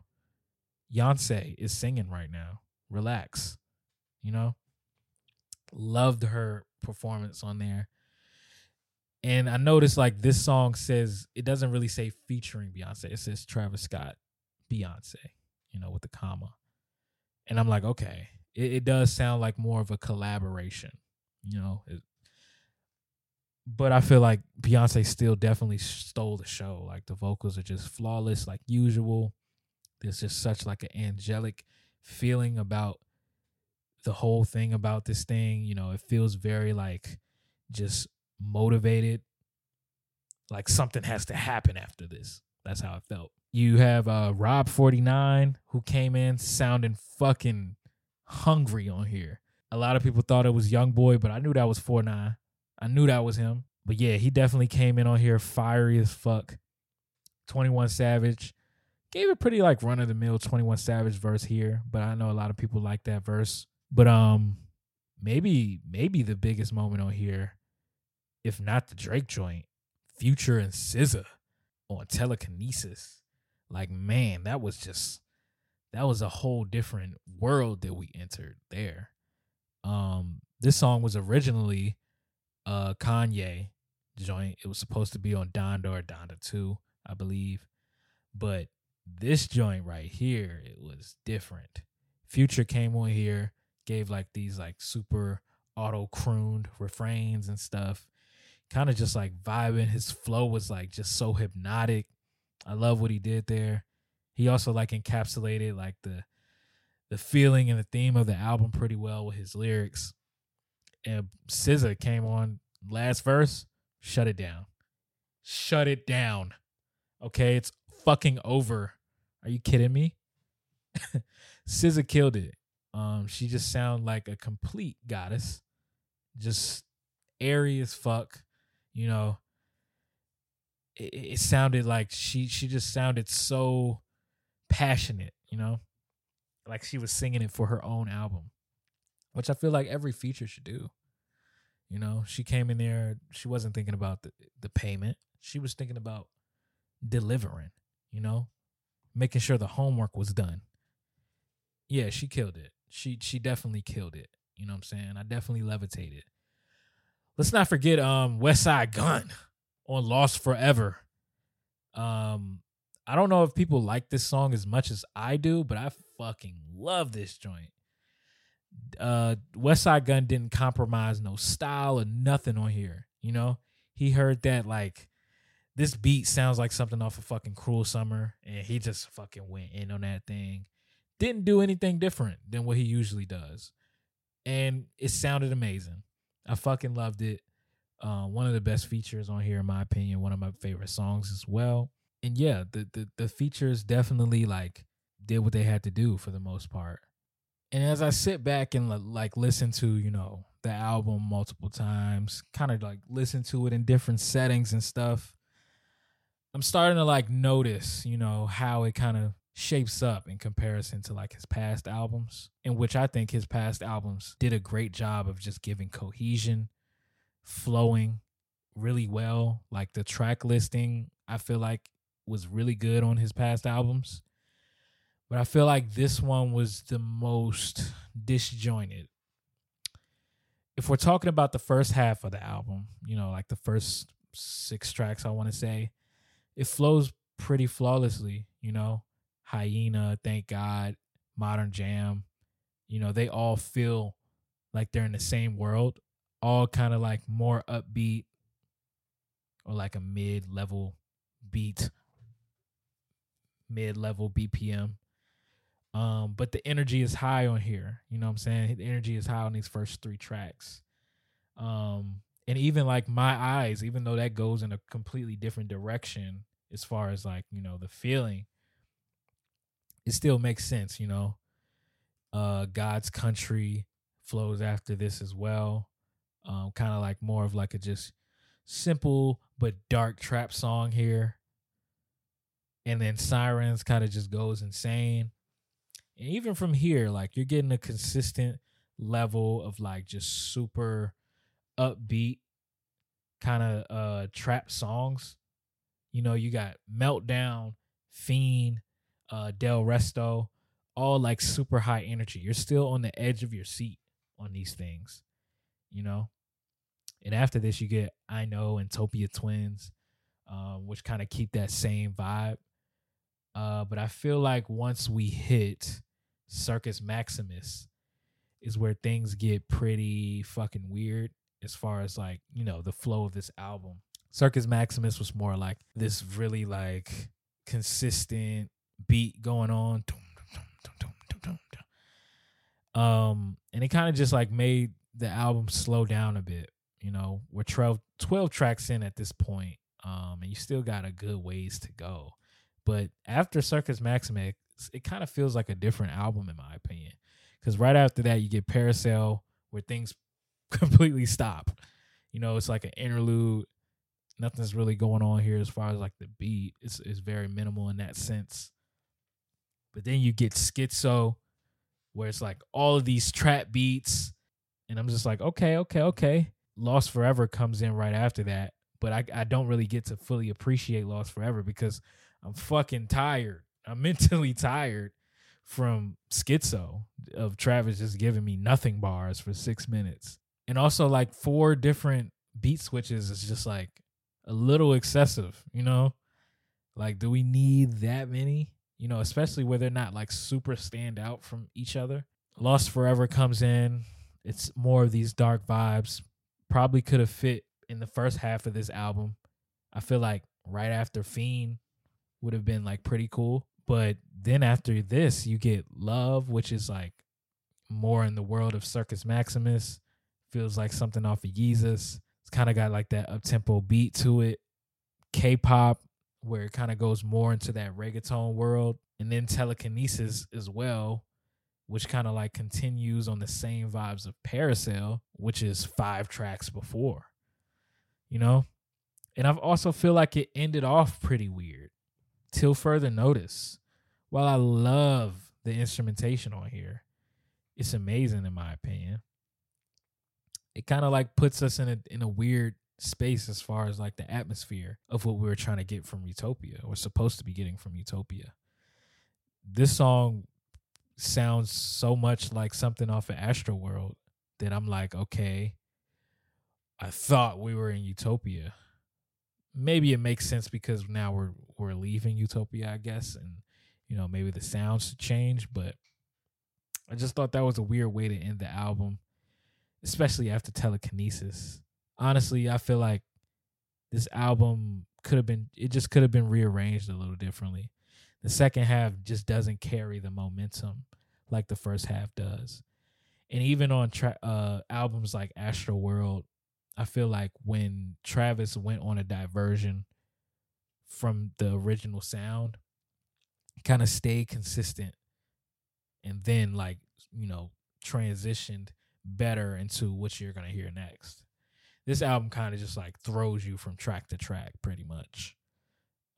Beyonce is singing right now. Relax. You know? Loved her performance on there. And I noticed like this song says it doesn't really say featuring Beyonce. It says Travis Scott, Beyonce, you know, with the comma. And I'm like, okay, it, it does sound like more of a collaboration, you know. It, but I feel like Beyonce still definitely stole the show. Like the vocals are just flawless, like usual. There's just such like an angelic feeling about the whole thing about this thing. You know, it feels very like just motivated. Like something has to happen after this. That's how it felt. You have uh Rob 49 who came in sounding fucking hungry on here. A lot of people thought it was Young Boy, but I knew that was 4 9. I knew that was him. But yeah, he definitely came in on here fiery as fuck. 21 Savage. Gave a pretty like run of the mill 21 Savage verse here, but I know a lot of people like that verse. But um maybe maybe the biggest moment on here, if not the Drake joint, Future and SZA on telekinesis. Like man, that was just that was a whole different world that we entered there. Um this song was originally uh Kanye joint. It was supposed to be on Donda or Donda 2, I believe. But this joint right here, it was different. Future came on here, gave like these like super auto crooned refrains and stuff. Kind of just like vibing. His flow was like just so hypnotic. I love what he did there. He also like encapsulated like the the feeling and the theme of the album pretty well with his lyrics. And SZA came on last verse, shut it down. Shut it down. Okay, it's fucking over. Are you kidding me? SZA killed it. Um, she just sounded like a complete goddess, just airy as fuck. You know, it, it sounded like she she just sounded so passionate. You know, like she was singing it for her own album, which I feel like every feature should do. You know, she came in there. She wasn't thinking about the the payment. She was thinking about delivering. You know, making sure the homework was done. Yeah, she killed it. She she definitely killed it. You know what I'm saying? I definitely levitated. Let's not forget um Westside Gun on Lost Forever. Um I don't know if people like this song as much as I do, but I fucking love this joint. Uh Westside Gun didn't compromise no style or nothing on here, you know? He heard that like this beat sounds like something off of fucking Cruel Summer, and he just fucking went in on that thing. Didn't do anything different than what he usually does, and it sounded amazing. I fucking loved it. Uh, one of the best features on here, in my opinion. One of my favorite songs as well. And yeah, the the the features definitely like did what they had to do for the most part. And as I sit back and like listen to you know the album multiple times, kind of like listen to it in different settings and stuff, I'm starting to like notice, you know, how it kind of shapes up in comparison to like his past albums, in which I think his past albums did a great job of just giving cohesion, flowing really well. Like the track listing, I feel like was really good on his past albums. But I feel like this one was the most disjointed. if we're talking about the first half of the album, you know, like the first six tracks, I want to say, it flows pretty flawlessly. You know, Hyena, Thank God, Modern Jam, you know, they all feel like they're in the same world, all kind of like more upbeat or like a mid level beat, mid level BPM. Um, but the energy is high on here. You know what I'm saying? The energy is high on these first three tracks. Um, and even like my eyes, even though that goes in a completely different direction as far as like, you know, the feeling, it still makes sense, you know. Uh God's country flows after this as well. Um, kind of like more of like a just simple but dark trap song here. And then Sirens kind of just goes insane. And even from here, like you're getting a consistent level of like just super upbeat kind of uh trap songs. You know, you got Meltdown, Fiend, uh Delresto, all like super high energy. You're still on the edge of your seat on these things, you know? And after this, you get I Know and Topia Twins, um, which kind of keep that same vibe. Uh, but I feel like once we hit Circus Maximus, is where things get pretty fucking weird as far as like, you know, the flow of this album. Circus Maximus was more like this really like consistent beat going on. Um, and it kind of just like made the album slow down a bit. You know, we're 12, 12 tracks in at this point, um, and you still got a good ways to go. But after Circus Maximus, it kind of feels like a different album in my opinion. Because right after that, you get Parasail, where things completely stop. You know, it's like an interlude. Nothing's really going on here as far as like the beat. It's it's very minimal in that sense. But then you get Skitzo, where it's like all of these trap beats, and I'm just like, okay, okay, okay. Lost Forever comes in right after that, but I I don't really get to fully appreciate Lost Forever because I'm fucking tired. I'm mentally tired from Skitzo of Travis just giving me nothing bars for six minutes. And also like four different beat switches is just like a little excessive, you know? Like, do we need that many? You know, especially where they're not like super stand out from each other. Lost Forever comes in. It's more of these dark vibes. Probably could have fit in the first half of this album. I feel like right after Fiend would have been like pretty cool. But then after this, you get Love, which is like more in the world of Circus Maximus. Feels like something off of Yeezus. It's kind of got like that up tempo beat to it. K pop, where it kind of goes more into that reggaeton world. And then Telekinesis as well, which kind of like continues on the same vibes of Parasail, which is five tracks before. You know? And I've also feel like it ended off pretty weird till further notice. While I love the instrumentation on here, it's amazing in my opinion. It kind of like puts us in a in a weird space as far as like the atmosphere of what we were trying to get from Utopia or supposed to be getting from Utopia. This song sounds so much like something off of Astroworld that I'm like, okay, I thought we were in Utopia. Maybe it makes sense because now we're we're leaving Utopia, I guess, and you know maybe the sounds change. But I just thought that was a weird way to end the album, especially after Telekinesis. Honestly, I feel like this album could have been it just could have been rearranged a little differently. The second half just doesn't carry the momentum like the first half does. And even on tra- uh, albums like Astroworld, I feel like when Travis went on a diversion from the original sound, kind of stayed consistent and then like, you know, transitioned better into what you're going to hear next. This album kind of just like throws you from track to track pretty much.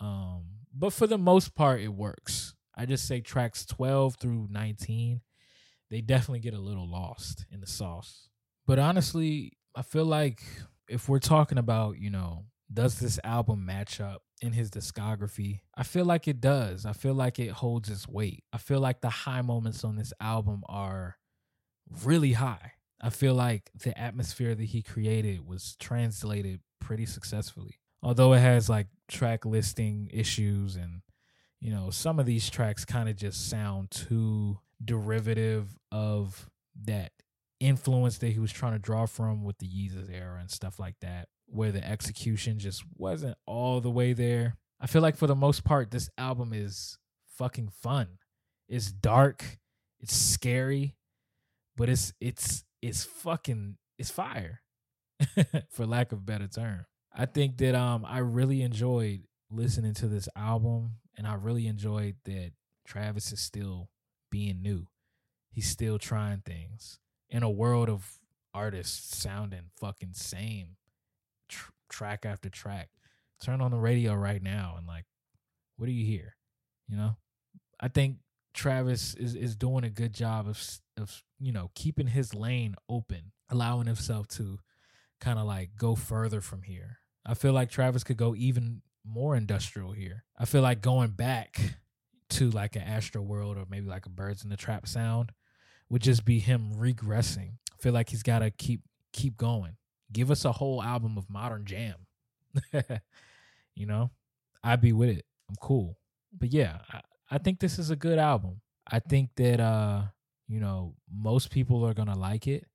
Um, but for the most part it works. I just say tracks 12 through 19, they definitely get a little lost in the sauce. But honestly, I feel like if we're talking about, you know, does this album match up in his discography? I feel like it does. I feel like it holds its weight. I feel like the high moments on this album are really high. I feel like the atmosphere that he created was translated pretty successfully. Although it has like track listing issues and you know, some of these tracks kind of just sound too derivative of that influence that he was trying to draw from with the Yeezus era and stuff like that, where the execution just wasn't all the way there. I feel like for the most part, this album is fucking fun. It's dark, it's scary, but it's it's it's fucking it's fire, for lack of a better term. I think that um I really enjoyed listening to this album, and I really enjoyed that Travis is still being new. He's still trying things in a world of artists sounding fucking same tr- track after track. Turn on the radio right now and like, what do you hear? You know, I think Travis is is doing a good job of of you know keeping his lane open, allowing himself to kind of like go further from here. I feel like Travis could go even more industrial here. I feel like going back to like an Astroworld or maybe like a Birds in the Trap sound would just be him regressing. I feel like he's got to keep keep going. Give us a whole album of modern jam. you know, I'd be with it. I'm cool. But yeah, I, I think this is a good album. I think that uh, you know, most people are gonna like it.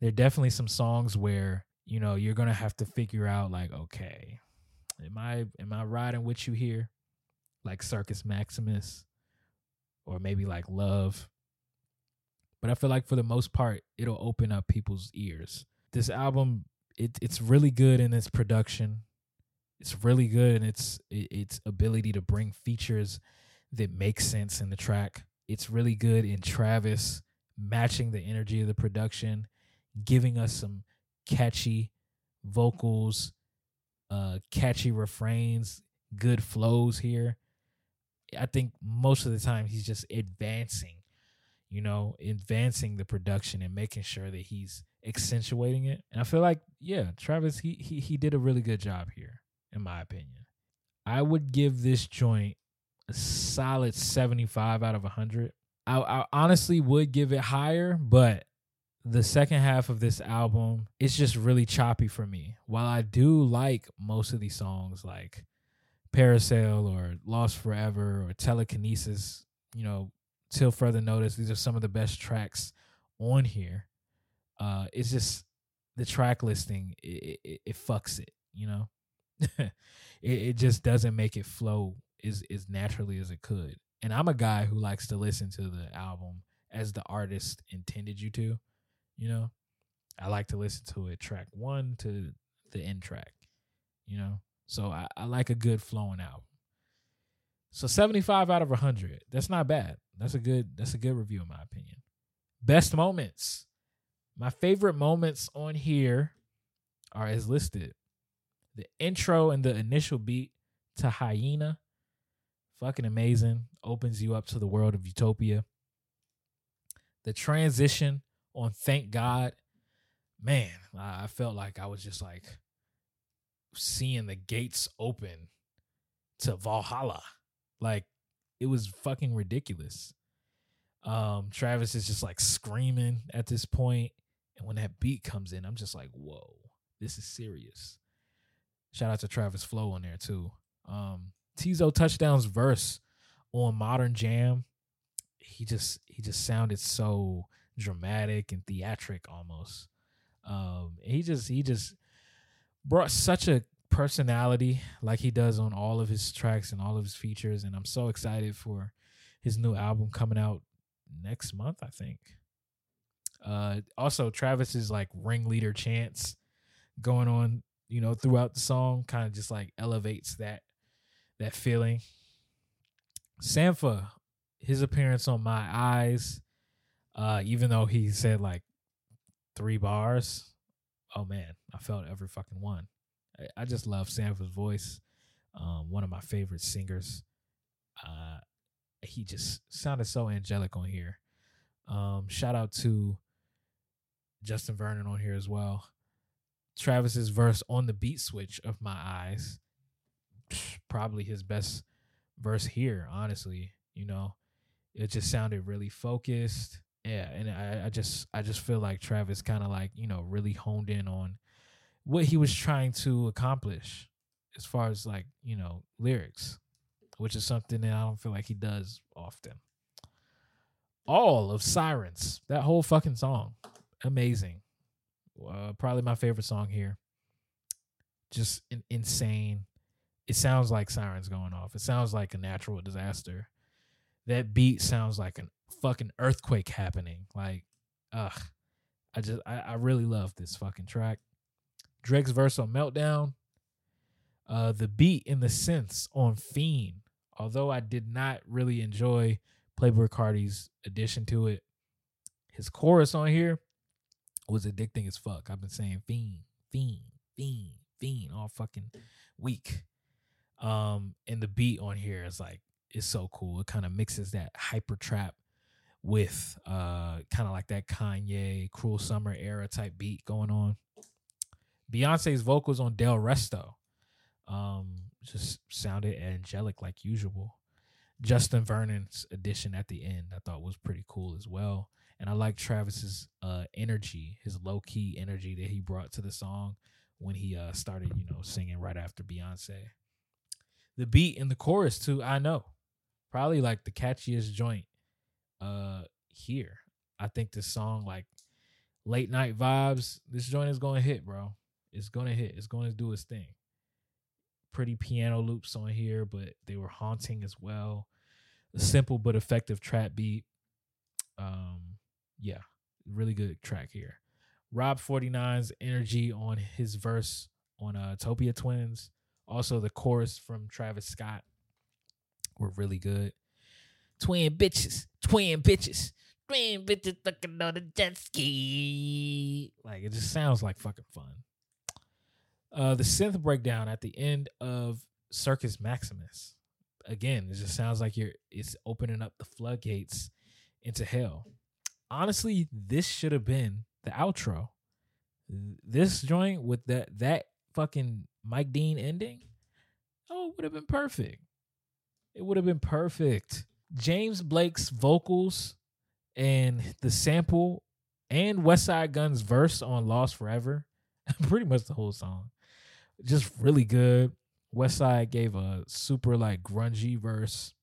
There are definitely some songs where, you know, you're gonna have to figure out like, okay, am I am I riding with you here? Like Circus Maximus or maybe like Love. But I feel like for the most part, it'll open up people's ears. This album, it it's really good in its production. It's really good in its its ability to bring features that make sense in the track. It's really good in Travis matching the energy of the production, giving us some catchy vocals, uh catchy refrains, good flows here. I think most of the time he's just advancing, you know, advancing the production and making sure that he's accentuating it. And I feel like, yeah, Travis he he he did a really good job here, in my opinion. I would give this joint a solid 75 out of 100. I, I honestly would give it higher, but the second half of this album it's just really choppy for me. While I do like most of these songs like Parasail or Lost Forever or Telekinesis, you know, till further notice, these are some of the best tracks on here. Uh it's just the track listing it, it, it fucks it, you know. it, it just doesn't make it flow as as naturally as it could. And I'm a guy who likes to listen to the album as the artist intended you to. You know, I like to listen to it track one to the end track. You know, so I, I like a good flowing album. So 75 out of 100. That's not bad. That's a good that's a good review in my opinion. Best moments. My favorite moments on here are as listed. The intro and the initial beat to Hyena. Fucking amazing. Opens you up to the world of utopia. The transition on Thank God, man, I felt like I was just like seeing the gates open to Valhalla. Like it was fucking ridiculous. Um, Travis is just like screaming at this point, and when that beat comes in, I'm just like, whoa, this is serious. Shout out to Travis Flow on there too. Um, Teezo Touchdown's verse on Modern Jam. He just he just sounded so dramatic and theatric almost. Um, he just he just brought such a personality like he does on all of his tracks and all of his features, and I'm so excited for his new album coming out next month, I think. Uh, also, Travis's like ringleader chants going on, you know, throughout the song, kind of just like elevates that that feeling. Sampha, his appearance on My Eyes, uh, even though he said like three bars, oh man, I felt every fucking one. I, just love Sampha's voice. Um, one of my favorite singers. Uh, he just sounded so angelic on here. Um, shout out to Justin Vernon on here as well. Travis's verse on the beat switch of my eyes, probably his best verse here. Honestly, you know, it just sounded really focused yeah, and I, I just I just feel like Travis kind of like you know really honed in on what he was trying to accomplish as far as like you know lyrics, which is something that I don't feel like he does often. All of Sirens, that whole fucking song, amazing. Uh, probably my favorite song here. Just in, insane. It sounds like sirens going off. It sounds like a natural disaster. That beat sounds like an fucking earthquake happening. Like, ugh. I just I, I really love this fucking track. Drake's verse on Meltdown. Uh the beat in the synths on Fiend. Although I did not really enjoy Playboi Carti's addition to it, his chorus on here was addicting as fuck. I've been saying fiend, fiend, fiend, fiend all fucking week. Um, and the beat on here is like it's so cool. It kind of mixes that hyper trap with uh kind of like that Kanye Cruel Summer era type beat going on. Beyonce's vocals on Delresto um just sounded angelic like usual. Justin Vernon's addition at the end I thought was pretty cool as well. And I like Travis's uh energy, his low key energy that he brought to the song when he uh started, you know, singing right after Beyonce. The beat in the chorus too, I know. Probably like the catchiest joint uh here. I think this song like late night vibes, this joint is going to hit, bro. It's to hit. It's to do its thing. Pretty piano loops on here, but they were haunting as well. A simple but effective trap beat. Um yeah, really good track here. Rob 49's energy on his verse on uh Topia Twins. Also the chorus from Travis Scott were really good. Twin bitches, twin bitches, twin bitches fucking on the jet ski. Like it just sounds like fucking fun. Uh the synth breakdown at the end of Circus Maximus. Again, it just sounds like you're it's opening up the floodgates into hell honestly, this should have been the outro. This joint with that that fucking Mike Dean ending, oh, it would have been perfect. It would have been perfect. James Blake's vocals and the sample and Westside Gun's verse on Lost Forever, pretty much the whole song, just really good. Westside gave a super like grungy verse.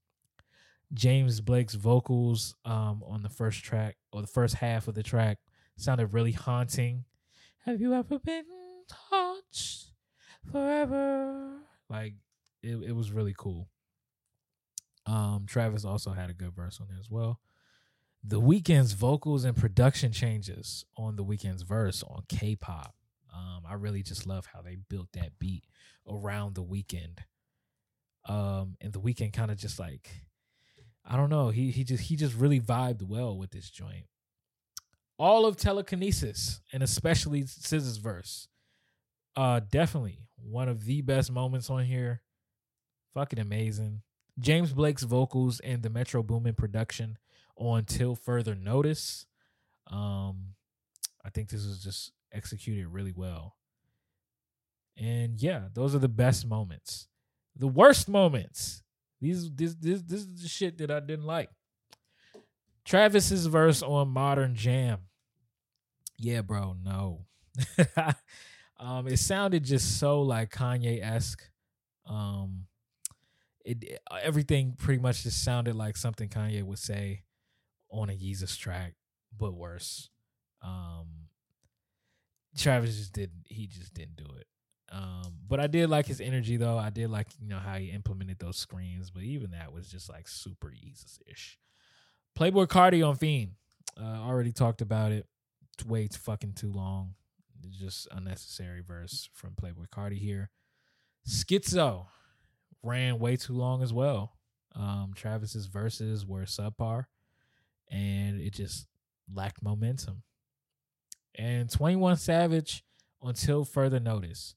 James Blake's vocals um, on the first track or the first half of the track sounded really haunting. Have you ever been touched forever? Like it, it was really cool. Um, Travis also had a good verse on there as well. The Weeknd's vocals and production changes on the Weeknd's verse on K-pop. Um, I really just love how they built that beat around the Weeknd. Um, and the Weeknd kind of just like I don't know. He he just he just really vibed well with this joint. All of telekinesis and especially SZA's verse. Uh definitely one of the best moments on here. Fucking amazing. James Blake's vocals and the Metro Boomin production on Till Further Notice. Um I think this was just executed really well. And yeah, those are the best moments. The worst moments these this this this is the shit that I didn't like. Travis's verse on Modern Jam. Yeah, bro, no. um, it sounded just so like Kanye esque. Um, it everything pretty much just sounded like something Kanye would say on a Yeezus track, but worse. Um, Travis just didn't. he just didn't do it. Um, but I did like his energy though. I did like you know how he implemented those screens, but even that was just like super easy ish. Playboi Carti on Fiend. Uh, already talked about it. It's way too fucking too long. It's just unnecessary verse from Playboi Carti here. Skitzo ran way too long as well. Um, Travis's verses were subpar, and it just lacked momentum. And Twenty One Savage, until further notice,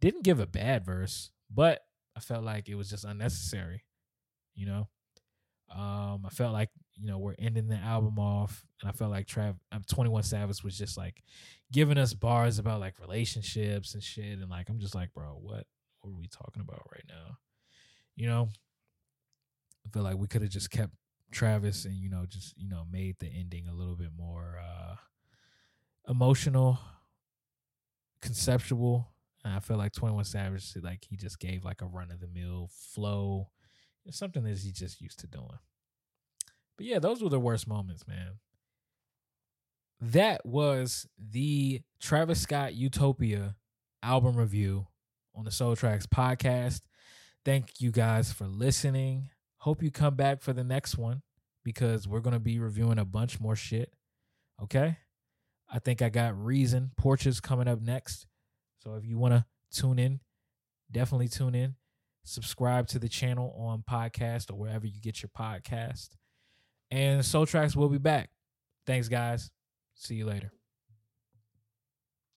didn't give a bad verse, but I felt like it was just unnecessary. You know, um, I felt like you know we're ending the album off, and I felt like Trav, um, 21 Savage was just like giving us bars about like relationships and shit, and like I'm just like, bro, what what are we talking about right now? You know, I feel like we could have just kept Travis and you know just you know made the ending a little bit more uh emotional, conceptual. And I feel like 21 Savage like he just gave like a run of the mill flow, It's something that he just used to doing. But yeah, those were the worst moments, man. That was the Travis Scott Utopia album review on the Soletracks podcast. Thank you guys for listening. Hope you come back for the next one because we're going to be reviewing a bunch more shit. Okay? I think I got Reason Porches coming up next. So if you want to tune in, definitely tune in. Subscribe to the channel on podcast or wherever you get your podcast. And Soletracks will be back. Thanks, guys. See you later.